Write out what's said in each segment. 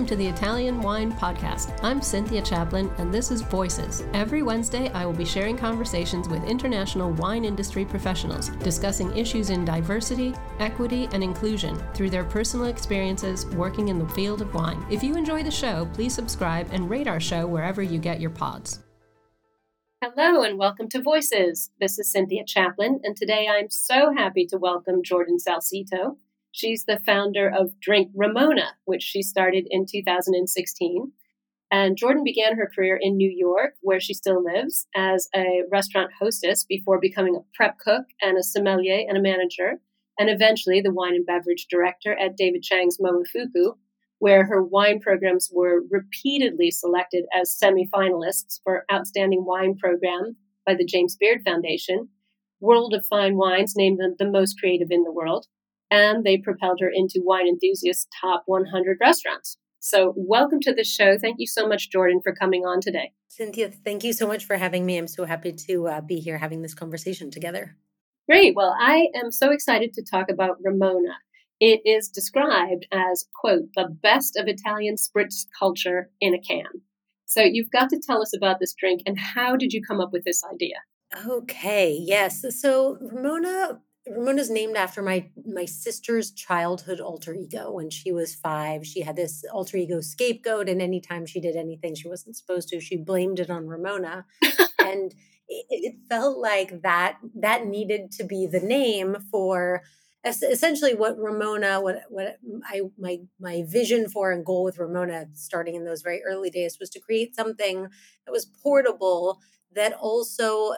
Welcome to the Italian Wine Podcast. I'm Cynthia Chaplin, and this is Voices. Every Wednesday, I will be sharing conversations with international wine industry professionals, discussing issues in diversity, equity, and inclusion through their personal experiences working in the field of wine. If you enjoy the show, please subscribe and rate our show wherever you get your pods. Hello, and welcome to Voices. This is Cynthia Chaplin, and today I'm so happy to welcome Jordan Salcito. She's the founder of Drink Ramona, which she started in 2016. And Jordan began her career in New York, where she still lives, as a restaurant hostess before becoming a prep cook and a sommelier and a manager, and eventually the wine and beverage director at David Chang's Momofuku, where her wine programs were repeatedly selected as semifinalists for Outstanding Wine Program by the James Beard Foundation. World of Fine Wines named them the most creative in the world and they propelled her into Wine Enthusiast's top 100 restaurants. So, welcome to the show. Thank you so much, Jordan, for coming on today. Cynthia, thank you so much for having me. I'm so happy to uh, be here having this conversation together. Great. Well, I am so excited to talk about Ramona. It is described as, quote, the best of Italian spritz culture in a can. So, you've got to tell us about this drink and how did you come up with this idea? Okay, yes. So, Ramona Ramona's named after my my sister's childhood alter ego. When she was five, she had this alter ego scapegoat, and anytime she did anything she wasn't supposed to, she blamed it on Ramona. and it, it, felt like that that needed to be the name for essentially what Ramona, what what I my my vision for and goal with Ramona, starting in those very early days, was to create something that was portable that also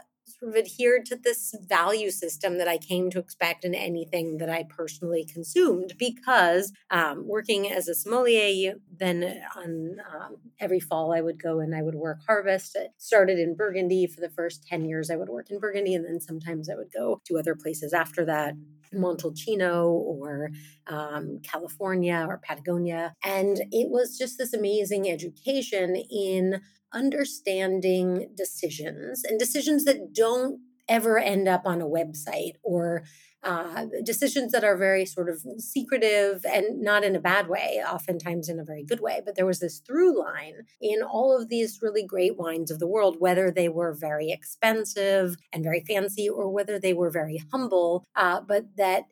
adhered to this value system that I came to expect in anything that I personally consumed. Because um, working as a sommelier, then on um, every fall I would go and I would work harvest. It started in Burgundy for the first 10 years, I would work in Burgundy, and then sometimes I would go to other places after that. Montalcino or um, California or Patagonia. And it was just this amazing education in understanding decisions and decisions that don't ever end up on a website or uh, decisions that are very sort of secretive and not in a bad way, oftentimes in a very good way. But there was this through line in all of these really great wines of the world, whether they were very expensive and very fancy or whether they were very humble, uh, but that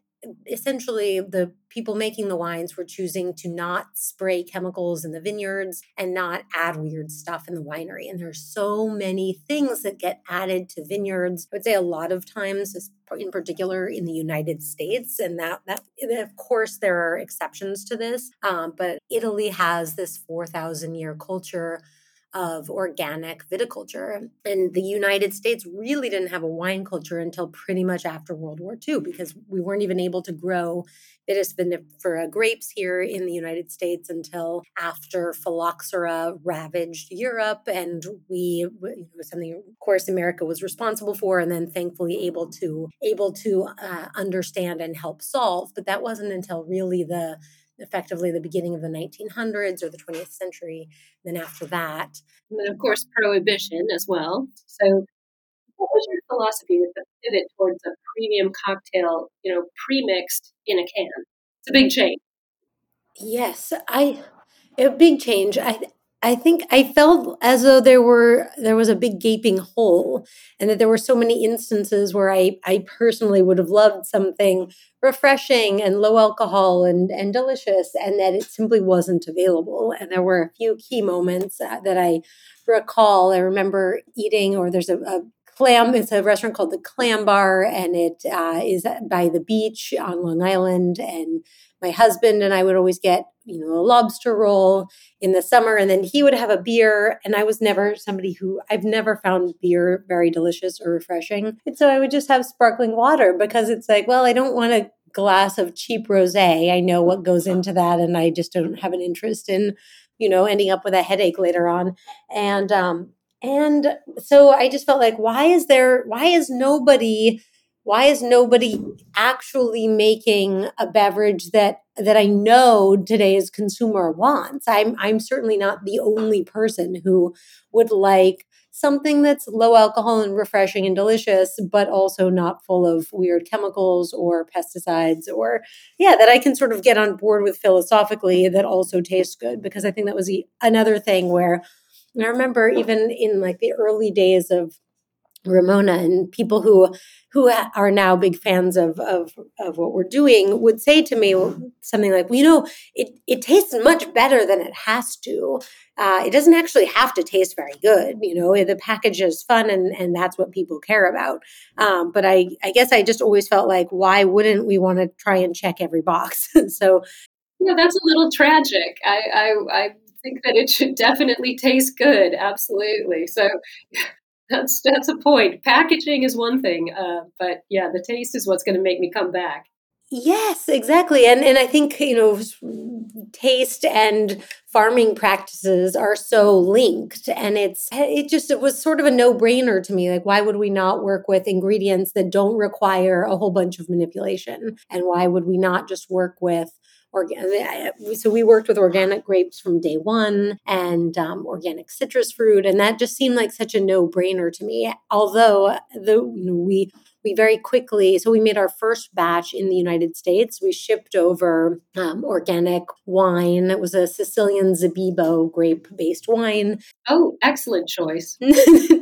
essentially the people making the wines were choosing to not spray chemicals in the vineyards and not add weird stuff in the winery and there's so many things that get added to vineyards. I would say a lot of times in particular in the united states and that that of course there are exceptions to this um, but italy has this 4000 year culture of organic viticulture. And the United States really didn't have a wine culture until pretty much after World War II because we weren't even able to grow vitis vinifera grapes here in the United States until after phylloxera ravaged Europe. And we, you know, something, of course, America was responsible for, and then thankfully able to able to uh, understand and help solve. But that wasn't until really the effectively the beginning of the 1900s or the 20th century. Then after that, and then of course prohibition as well. So, what was your philosophy with the pivot towards a premium cocktail, you know, pre-mixed in a can? It's a big change. Yes, I a big change. I I think I felt as though there were there was a big gaping hole and that there were so many instances where I I personally would have loved something refreshing and low alcohol and and delicious and that it simply wasn't available and there were a few key moments uh, that I recall I remember eating or there's a, a clam. It's a restaurant called the Clam Bar, and it uh, is by the beach on Long Island. And my husband and I would always get, you know, a lobster roll in the summer, and then he would have a beer. And I was never somebody who I've never found beer very delicious or refreshing. And so I would just have sparkling water because it's like, well, I don't want a glass of cheap rosé. I know what goes into that, and I just don't have an interest in, you know, ending up with a headache later on. And um, and so I just felt like, why is there? Why is nobody? Why is nobody actually making a beverage that that I know today's consumer wants? I'm I'm certainly not the only person who would like something that's low alcohol and refreshing and delicious, but also not full of weird chemicals or pesticides or yeah, that I can sort of get on board with philosophically that also tastes good because I think that was the, another thing where I remember even in like the early days of Ramona and people who who are now big fans of, of of what we're doing would say to me something like, well, you know, it it tastes much better than it has to. Uh, it doesn't actually have to taste very good. You know, the package is fun and and that's what people care about. Um, but I I guess I just always felt like, why wouldn't we want to try and check every box? so. Yeah, that's a little tragic. I, I, I think that it should definitely taste good. Absolutely. So that's that's a point. Packaging is one thing, uh, but yeah, the taste is what's going to make me come back. Yes, exactly. And and I think, you know, taste and farming practices are so linked and it's it just it was sort of a no-brainer to me like why would we not work with ingredients that don't require a whole bunch of manipulation and why would we not just work with So we worked with organic grapes from day one and um, organic citrus fruit, and that just seemed like such a no brainer to me. Although the we we very quickly so we made our first batch in the united states. We shipped over um, organic wine. It was a sicilian Zabibbo grape based wine. Oh excellent choice.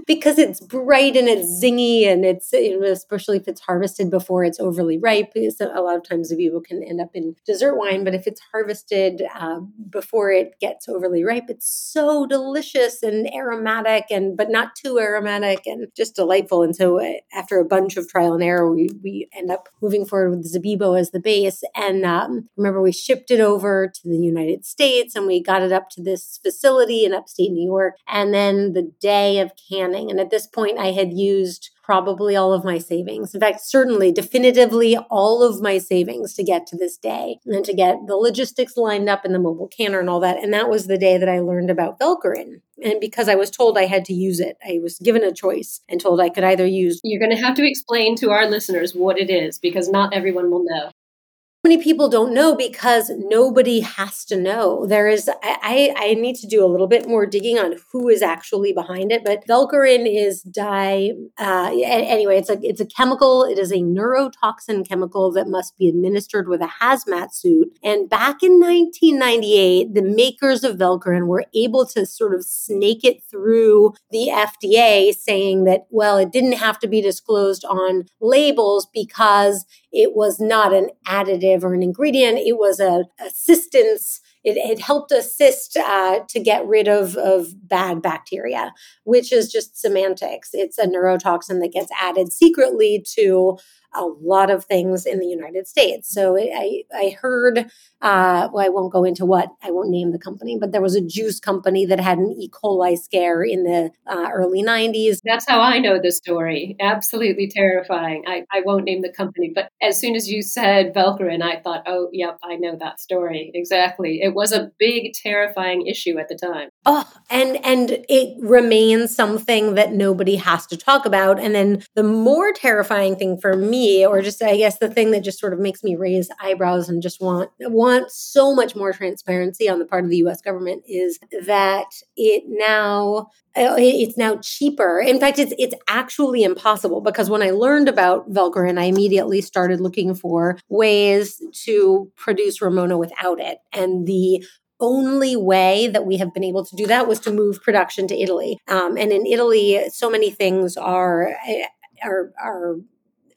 Because it's bright and it's zingy and it's you know, especially if it's harvested before it's overly ripe so a lot of times Zabibbo can end up in dessert wine but if it's harvested uh, before it gets overly ripe it's so delicious and aromatic and but not too aromatic and just delightful. And so uh, after a bunch of trial and error, we, we end up moving forward with Zabibbo as the base. And um, remember, we shipped it over to the United States and we got it up to this facility in upstate New York. And then the day of canning. And at this point, I had used probably all of my savings. In fact, certainly, definitively all of my savings to get to this day and to get the logistics lined up in the mobile canner and all that. And that was the day that I learned about Velcorin. And because I was told I had to use it, I was given a choice and told I could either use. You're going to have to explain to our listeners what it is because not everyone will know many people don't know because nobody has to know. There is, I, I need to do a little bit more digging on who is actually behind it, but Velcorin is di, uh, anyway, it's a, it's a chemical. It is a neurotoxin chemical that must be administered with a hazmat suit. And back in 1998, the makers of Velcorin were able to sort of snake it through the FDA saying that, well, it didn't have to be disclosed on labels because it was not an additive or an ingredient. It was a assistance. It, it helped assist uh, to get rid of, of bad bacteria, which is just semantics. It's a neurotoxin that gets added secretly to a lot of things in the United States. So I, I heard, uh, well, I won't go into what, I won't name the company, but there was a juice company that had an E. coli scare in the uh, early 90s. That's how I know the story. Absolutely terrifying. I, I won't name the company, but as soon as you said Velcorin, I thought, oh, yep, I know that story. Exactly. It was a big, terrifying issue at the time. Oh, and, and it remains something that nobody has to talk about. And then the more terrifying thing for me or just I guess the thing that just sort of makes me raise eyebrows and just want want so much more transparency on the part of the U.S. government is that it now uh, it's now cheaper. In fact, it's it's actually impossible because when I learned about Velcorin, I immediately started looking for ways to produce Ramona without it, and the only way that we have been able to do that was to move production to Italy. Um, and in Italy, so many things are are are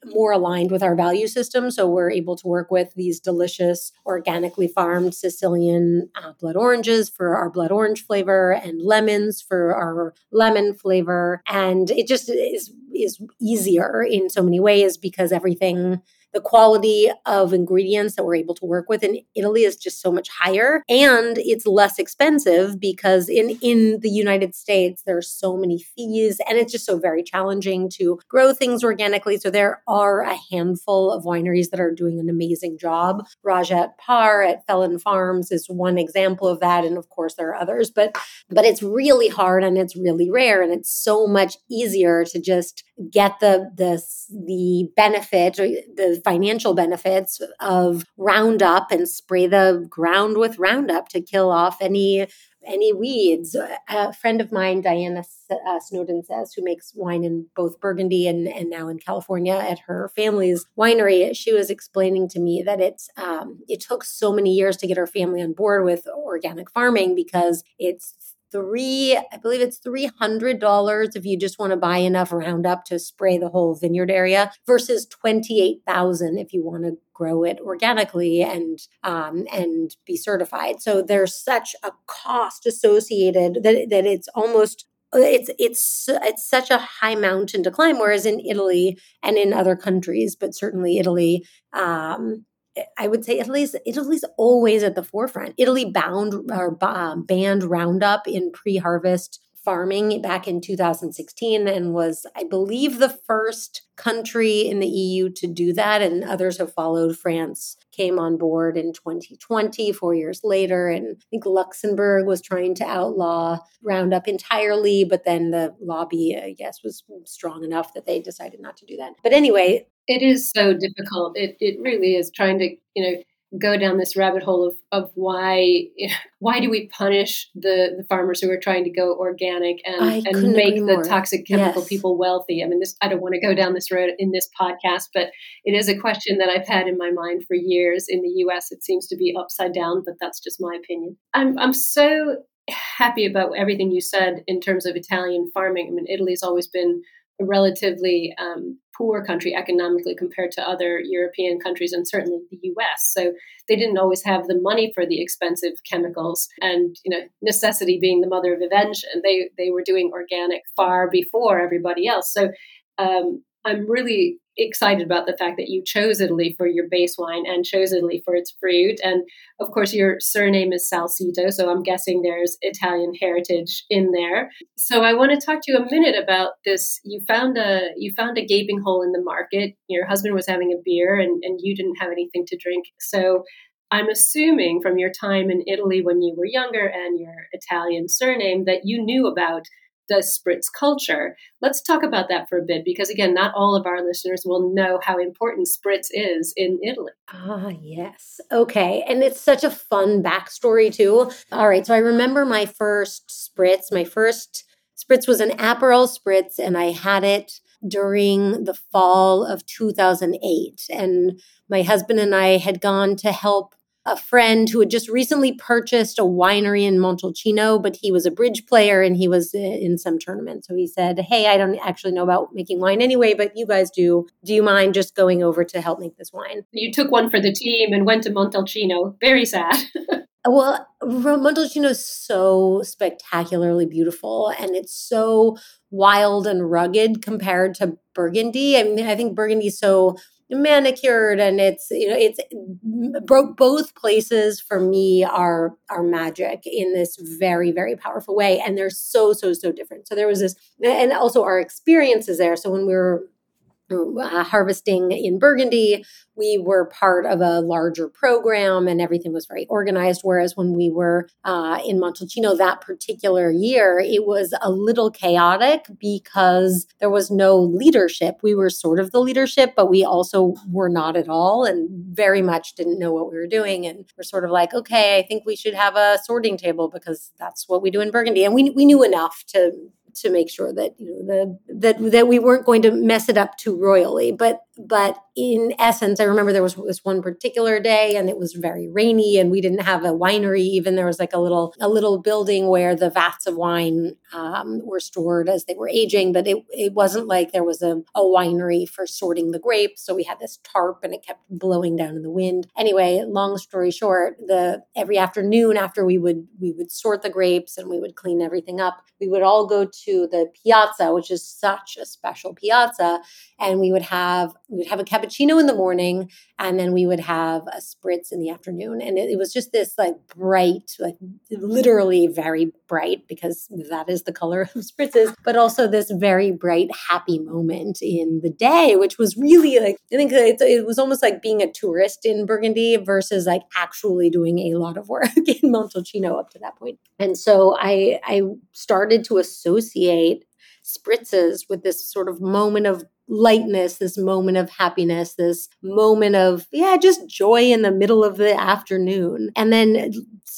more aligned with our value system. So we're able to work with these delicious, organically farmed Sicilian uh, blood oranges for our blood orange flavor and lemons for our lemon flavor. And it just is, is easier in so many ways because everything the quality of ingredients that we're able to work with in Italy is just so much higher and it's less expensive because in in the United States there are so many fees and it's just so very challenging to grow things organically. So there are a handful of wineries that are doing an amazing job. Rajat Parr at Phelan Farms is one example of that and of course there are others but but it's really hard and it's really rare and it's so much easier to just get the the the benefit or the financial benefits of Roundup and spray the ground with Roundup to kill off any any weeds. A friend of mine, Diana uh, Snowden Seysses, who makes wine in both Burgundy and, and now in California at her family's winery, she was explaining to me that it's um, it took so many years to get her family on board with organic farming because it's three, I believe it's $300 if you just want to buy enough Roundup to spray the whole vineyard area versus 28,000 if you want to grow it organically and um, and be certified. So there's such a cost associated that that it's almost it's it's it's such a high mountain to climb. Whereas in Italy and in other countries, but certainly Italy, um, I would say Italy's Italy's always at the forefront. Italy bound or uh, banned Roundup in pre-harvest farming back in 2016 and was, I believe, the first country in the EU to do that. And others have followed. France came on board in 2020, four years later. And I think Luxembourg was trying to outlaw Roundup entirely, but then the lobby, I guess, was strong enough that they decided not to do that. But anyway, it is so difficult. It, it really is trying to, you know, go down this rabbit hole of, of why why do we punish the, the farmers who are trying to go organic and, and make the toxic chemical yes. people wealthy? I mean, this I don't want to go down this road in this podcast, but it is a question that I've had in my mind for years. In the U.S., it seems to be upside down, but that's just my opinion. I'm I'm so happy about everything you said in terms of Italian farming. I mean, Italy's always been a relatively um, poor country economically compared to other European countries and certainly the US. So they didn't always have the money for the expensive chemicals and you know necessity being the mother of invention. They they were doing organic far before everybody else. So um, I'm really excited about the fact that you chose Italy for your base wine and chose Italy for its fruit. And of course, your surname is Salcito, so I'm guessing there's Italian heritage in there. So I want to talk to you a minute about this. You found a you found a gaping hole in the market. Your husband was having a beer, and and you didn't have anything to drink. So I'm assuming from your time in Italy when you were younger and your Italian surname that you knew about the spritz culture. Let's talk about that for a bit because, again, not all of our listeners will know how important spritz is in Italy. Ah, yes. Okay. And it's such a fun backstory, too. All right. So I remember my first spritz, my first spritz was an Aperol spritz, and I had it during the fall of 2008. And my husband and I had gone to help a friend who had just recently purchased a winery in Montalcino, but he was a bridge player and he was eh, in some tournament. So he said, Hey, I don't actually know about making wine anyway, but you guys do. Do you mind just going over to help make this wine? You took one for the team and went to Montalcino. Very sad. well, Montalcino is so spectacularly beautiful and it's so wild and rugged compared to Burgundy. I mean, I think Burgundy is so manicured and it's you know it's broke both places for me are are magic in this very very powerful way and they're so so so different. So there was this and also our experiences there. So when we were uh, harvesting in Burgundy, we were part of a larger program and everything was very organized. Whereas when we were uh, in Montalcino that particular year, it was a little chaotic because there was no leadership. We were sort of the leadership, but we also were not at all and very much didn't know what we were doing. And we're sort of like, okay, I think we should have a sorting table because that's what we do in Burgundy. And we, we knew enough to to make sure that you know the that that we weren't going to mess it up too royally but but in essence, I remember there was this one particular day and it was very rainy and we didn't have a winery. Even there was like a little, a little building where the vats of wine um, were stored as they were aging, but it, it wasn't like there was a, a winery for sorting the grapes. So we had this tarp and it kept blowing down in the wind. Anyway, long story short, the every afternoon after we would, we would sort the grapes and we would clean everything up, we would all go to the piazza, which is such a special piazza. And we would have, we would have a cappuccino in the morning and then we would have a spritz in the afternoon. And it, it, was just this like bright like literally very bright because that is the color of spritzes but also this very bright happy moment in the day which was really like i think it, it was almost like being a tourist in burgundy versus like actually doing a lot of work in montalcino up to that point. And so i i started to associate spritzes with this sort of moment of lightness, this moment of happiness, this moment of, yeah, just joy in the middle of the afternoon. And then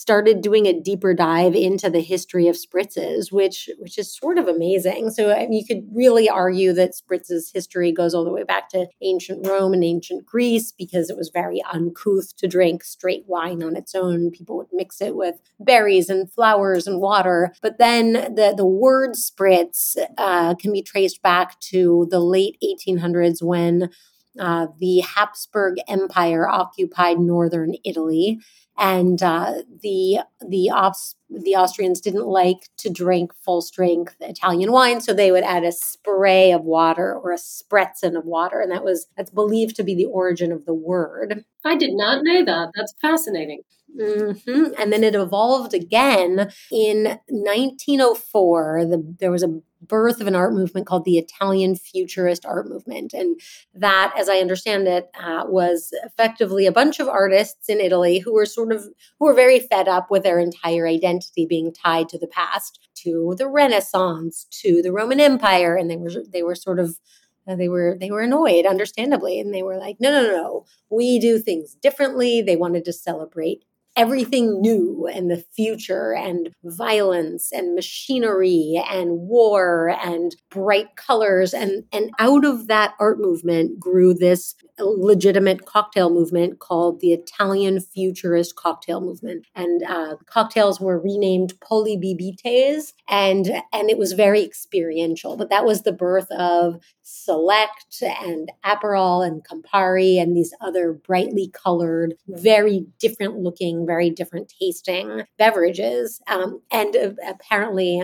started doing a deeper dive into the history of spritzes, which which is sort of amazing. So I mean, you could really argue that spritzes history goes all the way back to ancient Rome and ancient Greece because it was very uncouth to drink straight wine on its own. People would mix it with berries and flowers and water. But then the the word spritz uh, can be traced back to the late 1800s when uh, the Habsburg Empire occupied northern Italy, and uh, the the Aus- the Austrians didn't like to drink full strength Italian wine, so they would add a spray of water or a spritzen of water, and that was that's believed to be the origin of the word. I did not know that. That's fascinating. Mm-hmm. And then it evolved again in 1904. The, there was a birth of an art movement called the Italian Futurist Art Movement. And that, as I understand it, uh, was effectively a bunch of artists in Italy who were sort of, who were very fed up with their entire identity being tied to the past, to the Renaissance, to the Roman Empire. And they were, they were sort of uh, they were they were annoyed understandably and they were like no no no no we do things differently they wanted to celebrate everything new and the future and violence and machinery and war and bright colors. And and out of that art movement grew this legitimate cocktail movement called the Italian Futurist Cocktail Movement and uh, cocktails were renamed Poli Bibites and and it was very experiential but that was the birth of Select and Aperol and Campari and these other brightly colored very different looking very different tasting beverages. Um, and uh, apparently,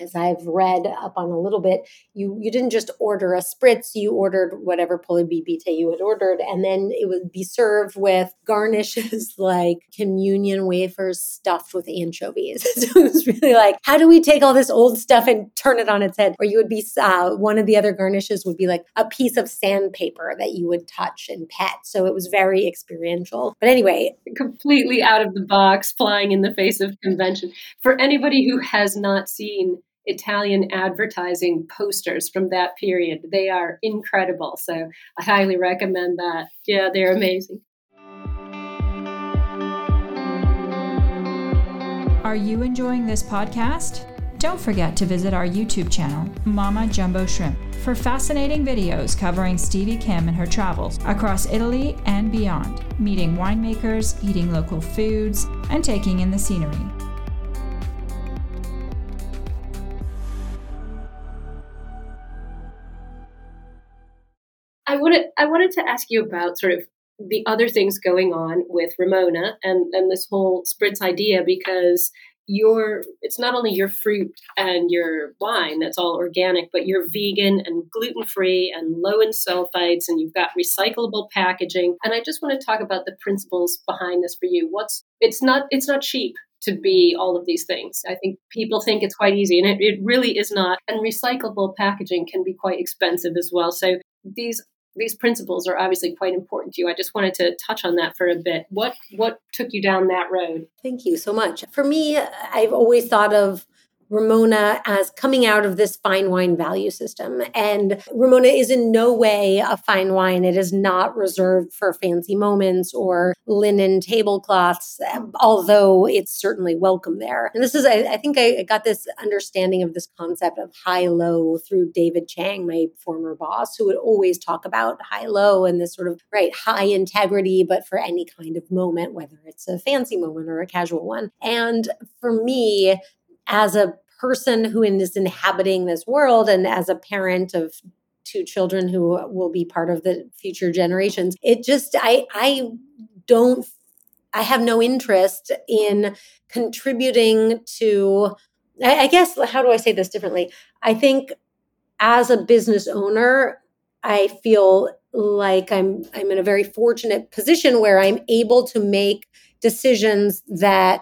as I've read up on a little bit, you you didn't just order a spritz, you ordered whatever polybibite you had ordered, and then it would be served with garnishes like communion wafers stuffed with anchovies. so it was really like, how do we take all this old stuff and turn it on its head? Or you would be uh, one of the other garnishes would be like a piece of sandpaper that you would touch and pet. So it was very experiential. But anyway, completely out of the box, flying in the face of convention. For anybody who has not seen Italian advertising posters from that period. They are incredible. So I highly recommend that. Yeah, they're amazing. Are you enjoying this podcast? Don't forget to visit our YouTube channel, Mamma Jumbo Shrimp, for fascinating videos covering Stevie Kim and her travels across Italy and beyond, meeting winemakers, eating local foods, and taking in the scenery. I wanted to ask you about sort of the other things going on with Ramona and and this whole spritz idea because your it's not only your fruit and your wine that's all organic but you're vegan and gluten free and low in sulfites and you've got recyclable packaging and i just want to talk about the principles behind this for you what's it's not it's not cheap to be all of these things. I think people think it's quite easy, and it, it really is not. And recyclable packaging can be quite expensive as well. So these these principles are obviously quite important to you. I just wanted to touch on that for a bit. What what took you down that road? Thank you so much. For me, I've always thought of Ramona as coming out of this fine wine value system. And Ramona is in no way a fine wine. It is not reserved for fancy moments or linen tablecloths, although it's certainly welcome there. And this is, I, I think I got this understanding of this concept of high low through David Chang, my former boss, who would always talk about high low and this sort of, right, high integrity, but for any kind of moment, whether it's a fancy moment or a casual one. And for me, as a person who is inhabiting this world and as a parent of two children who will be part of the future generations it just i i don't i have no interest in contributing to I, I guess how do i say this differently? I think as a business owner i feel like i'm i'm in a very fortunate position where i'm able to make decisions that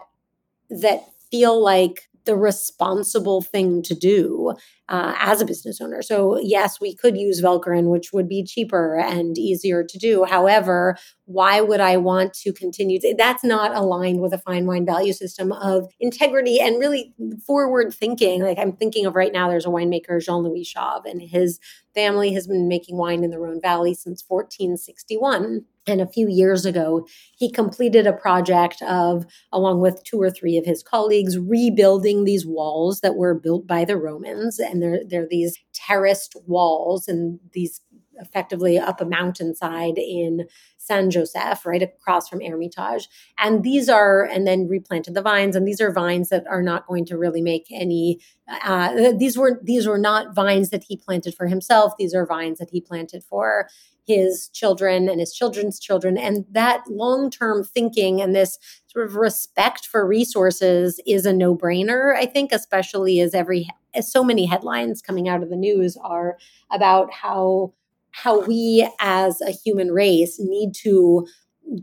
that feel like the responsible thing to do uh, as a business owner. So, yes, we could use Velcorin, which would be cheaper and easier to do. However, why would I want to continue? To, that's not aligned with a fine wine value system of integrity and really forward thinking. Like I'm thinking of right now, there's a winemaker, Jean Louis Chave, and his family has been making wine in the Rhone Valley since 1461. And a few years ago, he completed a project of, along with two or three of his colleagues, rebuilding these walls that were built by the Romans. And they're, they're these terraced walls and these effectively up a mountainside in San Joseph, right across from Hermitage. And these are, and then replanted the vines. And these are vines that are not going to really make any. Uh, these were these were not vines that he planted for himself. These are vines that he planted for his children and his children's children. And that long term thinking and this sort of respect for resources is a no brainer, I think, especially as every as so many headlines coming out of the news are about how how we as a human race need to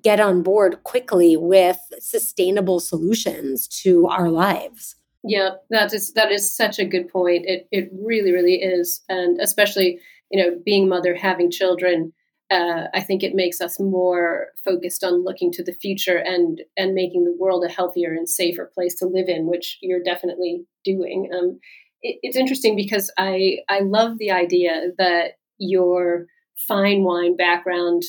get on board quickly with sustainable solutions to our lives. Yeah, that is that is such a good point. It it really really is, and especially you know being mother, having children. Uh, I think it makes us more focused on looking to the future and and making the world a healthier and safer place to live in, which you're definitely doing. Um, it, it's interesting because I I love the idea that your fine wine background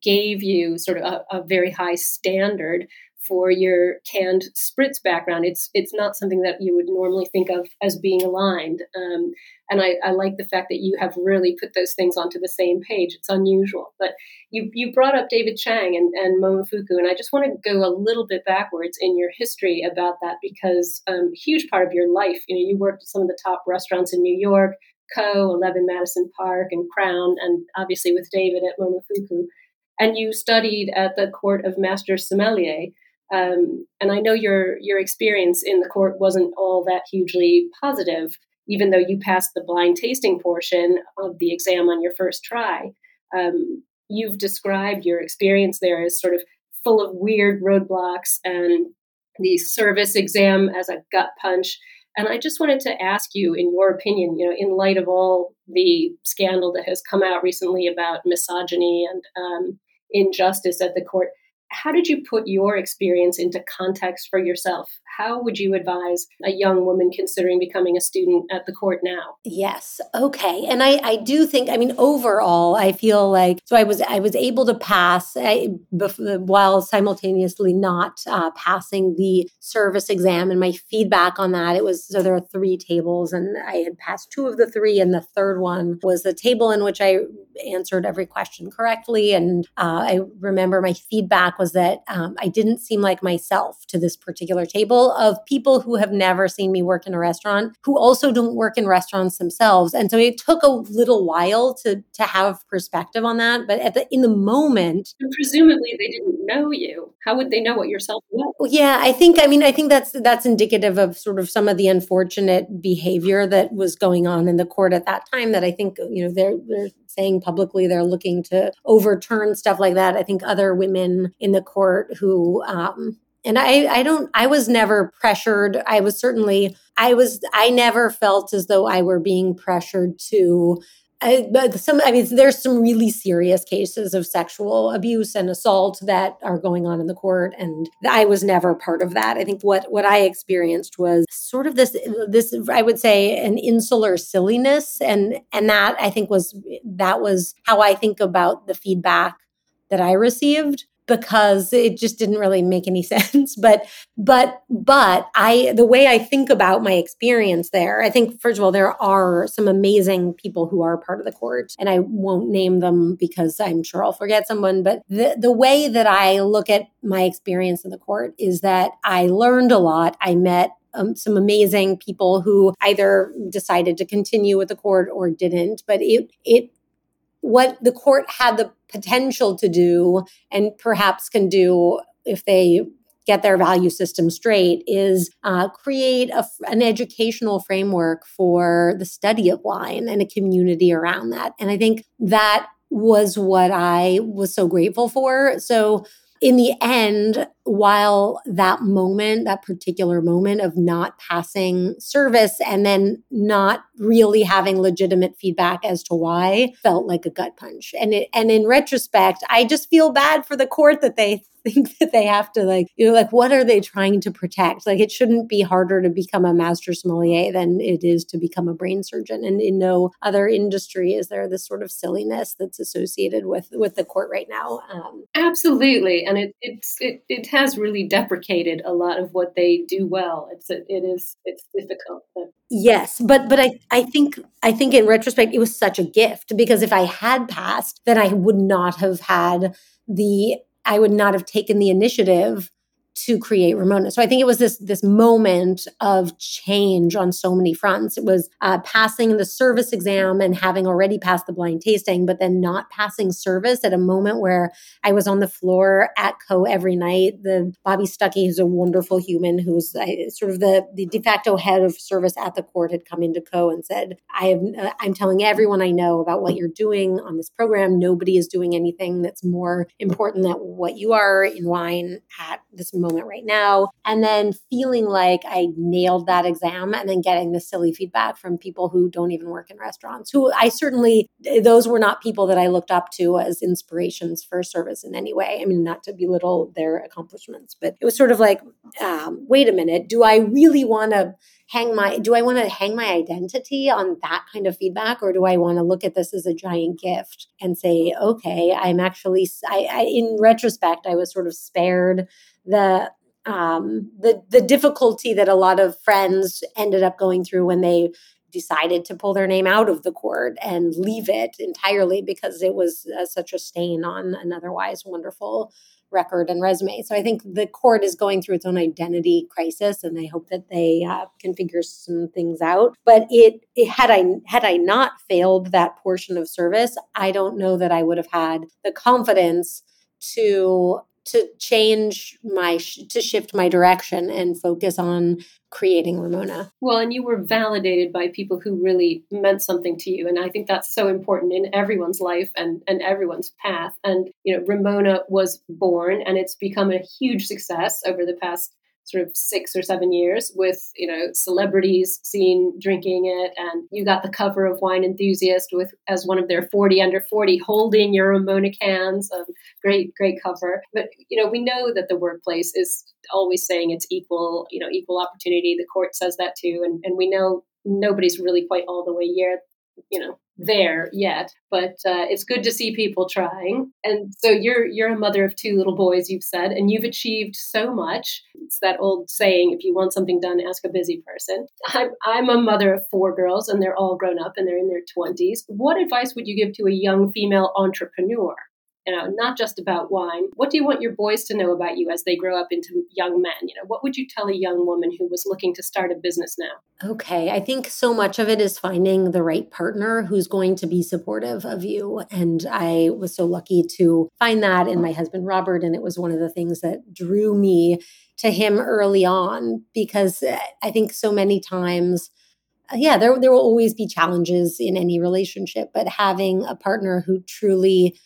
gave you sort of a, a, very high standard for your canned spritz background. It's it's not something that you would normally think of as being aligned. Um, and I, I, like the fact that you have really put those things onto the same page. It's unusual. But you you brought up David Chang and, and Momofuku, and I just want to go a little bit backwards in your history about that because um, huge part of your life, you know, you worked at some of the top restaurants in New York. Ko, 11 Madison Park, and Crown, and obviously with David at Momofuku. And you studied at the Court of Master Sommelier. Um, and I know your your experience in the court wasn't all that hugely positive, even though you passed the blind tasting portion of the exam on your first try. Um, you've described your experience there as sort of full of weird roadblocks and the service exam as a gut punch. And I just wanted to ask you, in your opinion, you know, in light of all the scandal that has come out recently about misogyny and um, injustice at the court, how did you put your experience into context for yourself? How would you advise a young woman considering becoming a student at the court now? Yes. Okay. And I, I do think, I mean, overall, I feel like, so I was, I was able to pass I, while simultaneously not uh, passing the service exam and my feedback on that. It was, so there are three tables and I had passed two of the three and the third one was the table in which I answered every question correctly. And uh, I remember my feedback was that um, I didn't seem like myself to this particular table of people who have never seen me work in a restaurant, who also don't work in restaurants themselves. And so it took a little while to to have perspective on that. But at the in the moment, and presumably they didn't know you. How would they know what yourself was? Yeah, I think. I mean, I think that's that's indicative of sort of some of the unfortunate behavior that was going on in the court at that time. That I think you know they're they're saying publicly they're looking to overturn stuff like that. I think other women in the court who, um, and I, I don't, I was never pressured. I was certainly, I was, I never felt as though I were being pressured to I, some, I mean, there's some really serious cases of sexual abuse and assault that are going on in the court, and I was never part of that. I think what what I experienced was sort of this this I would say an insular silliness, and and that I think was that was how I think about the feedback that I received because it just didn't really make any sense but but but i the way i think about my experience there i think first of all there are some amazing people who are part of the court and i won't name them because i'm sure i'll forget someone but the the way that i look at my experience in the court is that i learned a lot. I met um, some amazing people who either decided to continue with the court or didn't but it it what the court had the potential to do and perhaps can do if they get their value system straight is uh, create a, an educational framework for the study of wine and a community around that. And I think that was what I was so grateful for. So in the end, while that moment, that particular moment of not passing service and then not really having legitimate feedback as to why felt like a gut punch. And it, and in retrospect, I just feel bad for the court that they think that they have to like, you know, like what are they trying to protect? Like it shouldn't be harder to become a master sommelier than it is to become a brain surgeon. And in no other industry is there this sort of silliness that's associated with with the court right now. Um, Absolutely, and it it's it, it has really deprecated a lot of what they do well. It's it is it's difficult. But. Yes, but but I I think I think in retrospect it was such a gift because if I had passed, then I would not have had the I would not have taken the initiative to create Ramona. So I think it was this this moment of change on so many fronts. It was uh, passing the service exam and having already passed the blind tasting, but then not passing service at a moment where I was on the floor at Ko every night. The Bobby Stuckey, who's a wonderful human, who's uh, sort of the the de facto head of service at the court, had come into Ko and said, "I am uh, I'm telling everyone I know about what you're doing on this program. Nobody is doing anything that's more important than what you are in wine at this." Moment right now. And then feeling like I nailed that exam and then getting the silly feedback from people who don't even work in restaurants, who I certainly, those were not people that I looked up to as inspirations for service in any way. I mean, not to belittle their accomplishments, but it was sort of like, um, wait a minute, do I really want to? hang my do i want to hang my identity on that kind of feedback or do i want to look at this as a giant gift and say okay i'm actually I, I in retrospect i was sort of spared the um, the the difficulty that a lot of friends ended up going through when they decided to pull their name out of the court and leave it entirely because it was uh, such a stain on an otherwise wonderful record and resume. So I think the court is going through its own identity crisis, and I hope that they uh, can figure some things out. But it, it had I had I not failed that portion of service, I don't know that I would have had the confidence to to change my to shift my direction and focus on creating Ramona. Well, and you were validated by people who really meant something to you and I think that's so important in everyone's life and and everyone's path. And you know, Ramona was born and it's become a huge success over the past sort of six or seven years with you know celebrities seen drinking it. And you got the cover of wine enthusiast with as one of their 40 under 40 holding your ramona cans. Um, great great cover. But you know we know that the workplace is always saying it's equal you know equal opportunity. The court says that too. And, and we know nobody's really quite all the way yet you know there yet, but uh, it's good to see people trying. And so you're you're a mother of two little boys, you've said, and you've achieved so much. It's that old saying: if you want something done, ask a busy person. I'm I'm a mother of four girls, and they're all grown up and they're in their twenties. What advice would you give to a young female entrepreneur? You know, not just about wine. What do you want your boys to know about you as they grow up into young men? You know, what would you tell a young woman who was looking to start a business now? Okay, I think so much of it is finding the right partner who's going to be supportive of you. And I was so lucky to find that in my husband, Robert. And it was one of the things that drew me to him early on because eh, I think so many times uh, yeah, there there will always be challenges in any relationship, but having a partner who truly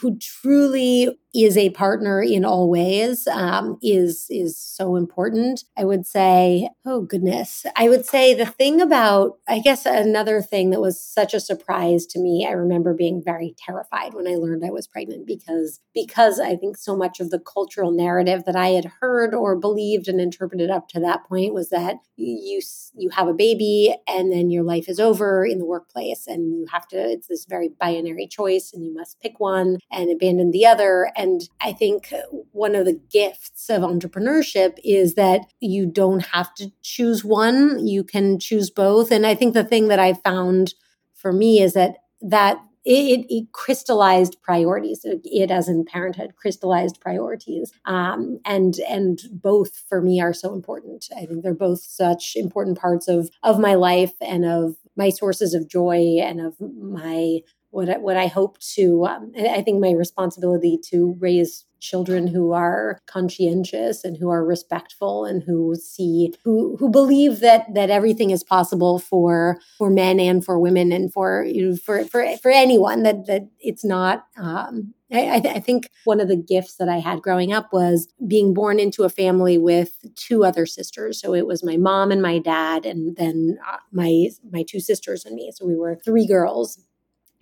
who truly is a partner in all ways um, is is so important. I would say, oh goodness, I would say the thing about I guess another thing that was such a surprise to me. I remember being very terrified when I learned I was pregnant because because I think so much of the cultural narrative that I had heard or believed and interpreted up to that point was that you you have a baby and then your life is over in the workplace and you have to it's this very binary choice and you must pick one and abandon the other and I think one of the gifts of entrepreneurship is that you don't have to choose one, you can choose both. And I think the thing that I found for me is that that it, it, crystallized priorities. It, as in parenthood, crystallized priorities, um, and and both for me are so important. I think they're both such important parts of of my life and of my sources of joy and of my what I, what I hope to. Um, I think my responsibility to raise children who are conscientious and who are respectful and who see who who believe that that everything is possible for for men and for women and for you know, for for for anyone that that it's not. Um, I, I, think one of the gifts that I had growing up was being born into a family with two other sisters. So it was my mom and my dad, and then uh, my my two sisters and me. So we were three girls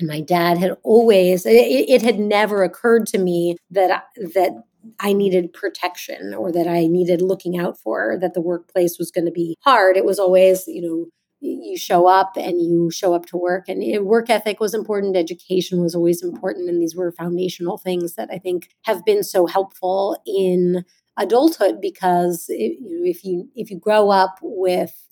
my dad had always, it, it had never occurred to me that, that I needed protection or that I needed looking out for, that the workplace was going to be hard. It was always, you know, you show up and you show up to work. And work ethic was important. Education was always important. And these were foundational things that i think have been so helpful in adulthood because it, you know, if you if you grow up with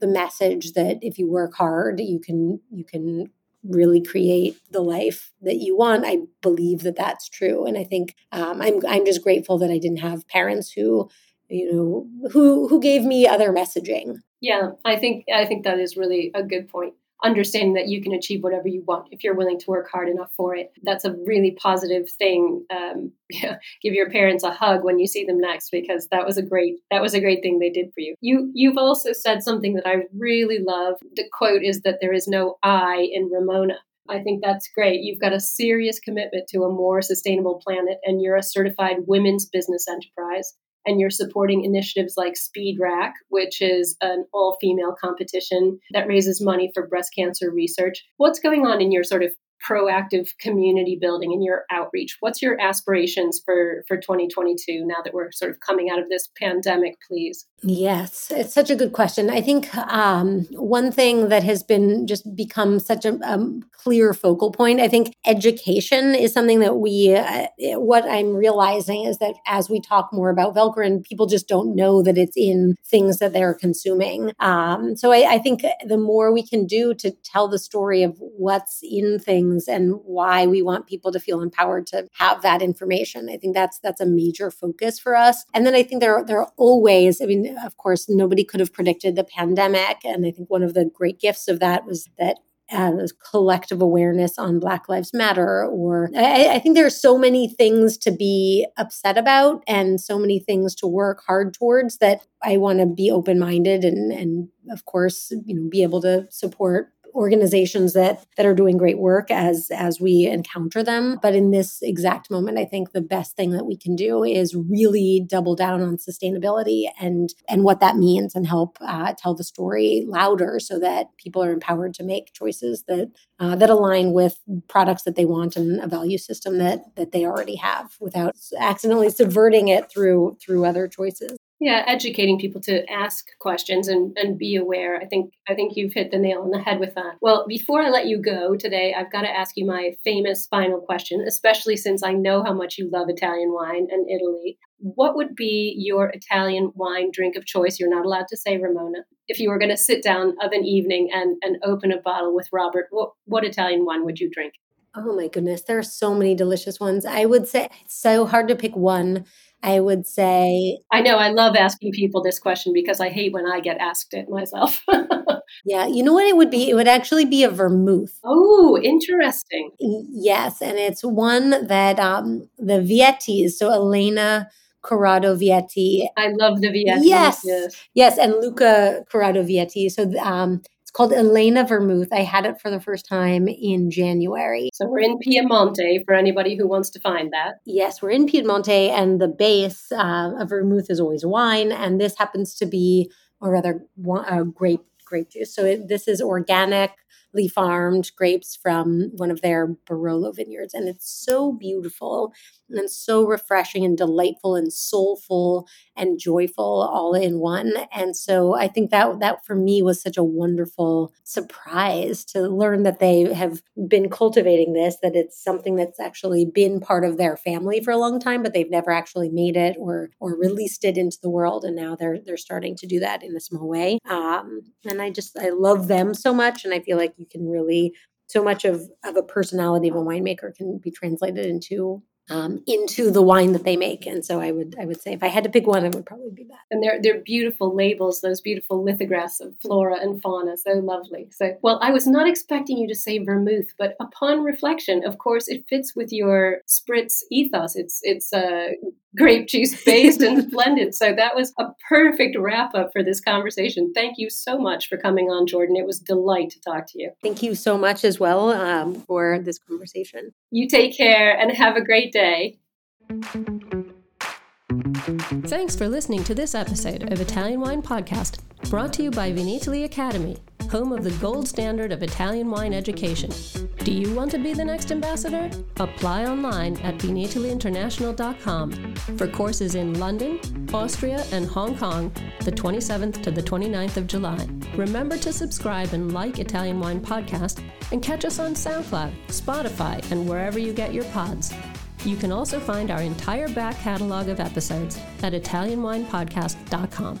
the message that if you work hard you can you can really create the life that you want. I believe that that's true, and I think um, I'm I'm just grateful that I didn't have parents who you know who who gave me other messaging. Yeah, I think I think that is really a good point understanding that you can achieve whatever you want if you're willing to work hard enough for it. That's a really positive thing. Um, yeah, give your parents a hug when you see them next because that was a great that was a great thing they did for you. You you've also said something that I really love. The quote is that there is no I in Ramona. I think that's great. You've got a serious commitment to a more sustainable planet, and you're a certified women's business enterprise and you're supporting initiatives like Speed Rack, which is an all female competition that raises money for breast cancer research. What's going on in your sort of proactive community building and your outreach? What's your aspirations for for 2022 now that we're sort of coming out of this pandemic please? Yes it's such a good question. I think um, one thing that has been just become such a um, clear focal point i think education is something that we uh, what i'm realizing is that as we talk more about velcorin people just don't know that it's in things that they're consuming. Um, so I, I think the more we can do to tell the story of what's in things things and why we want people to feel empowered to have that information. I think that's that's a major focus for us. And then I think there are, there are always, I mean, of course, nobody could have predicted the pandemic. And I think one of the great gifts of that was that uh, collective awareness on Black Lives Matter, or I, I, think there are so many things to be upset about and so many things to work hard towards that I want to be open minded and, and of course, you know, be able to support organizations that that are doing great work as as we encounter them. But in this exact moment i think the best thing that we can do is really double down on sustainability and and what that means and help uh, tell the story louder so that people are empowered to make choices that uh, that align with products that they want and a value system that that they already have without accidentally subverting it through through other choices yeah, educating people to ask questions and, and be aware. I think I think you've hit the nail on the head with that. Well, before I let you go today, I've got to ask you my famous final question, especially since I know how much you love Italian wine and Italy. What would be your Italian wine drink of choice? You're not allowed to say Ramona. If you were going to sit down of an evening and, and open a bottle with Robert, what, what Italian wine would you drink? Oh my goodness, there are so many delicious ones. I would say it's so hard to pick one. I would say. I know. I love asking people this question because I hate when I get asked it myself. yeah. You know what it would be? It would actually be a vermouth. Oh, interesting. Yes. And it's one that um, the Viettis, so Elena. Currado Vietti. I love the Vietti. Yes, yes, yes, and Luca Currado Vietti. So um, called Elena Vermouth. I had it for the first time in January. So we're in Piemonte for anybody who wants to find that. Yes, we're in Piemonte, and the base uh, of vermouth is always wine, and this happens to be, or rather, uh, grape grape juice. So it, this is organic farmed grapes from one of their Barolo vineyards. And it's so beautiful and so refreshing and delightful and soulful and joyful all in one. And so I think that that for me was such a wonderful surprise to learn that they have been cultivating this, that it's something that's actually been part of their family for a long time, but they've never actually made it or or released it into the world. And now they're they're starting to do that in a small way. Um, and I just I love them so much, and I feel like you can really so much of of a personality of a winemaker can be translated into um, into the wine that they make. And so I would I would say if I had to pick one, it would probably be that. And they're they're beautiful labels, those beautiful lithographs of flora and fauna, so lovely. So well, I was not expecting you to say vermouth, but upon reflection, of course, it fits with your spritz ethos. It's it's a grape juice based and blended. So that was a perfect wrap up for this conversation. Thank you so much for coming on, Jordan. It was delight to talk to you. Thank you so much as well um, for this conversation. You take care and have a great day. Thanks for listening to this episode of Italian Wine Podcast, brought to you by Vinitaly Academy home of the gold standard of Italian wine education. Do you want to be the next ambassador? Apply online at vinitalyinternational.com for courses in London, Austria, and Hong Kong the 27th to the 29th of July. Remember to subscribe and like Italian Wine Podcast and catch us on SoundCloud, Spotify, and wherever you get your pods. You can also find our entire back catalog of episodes at ItalianWinePodcast.com.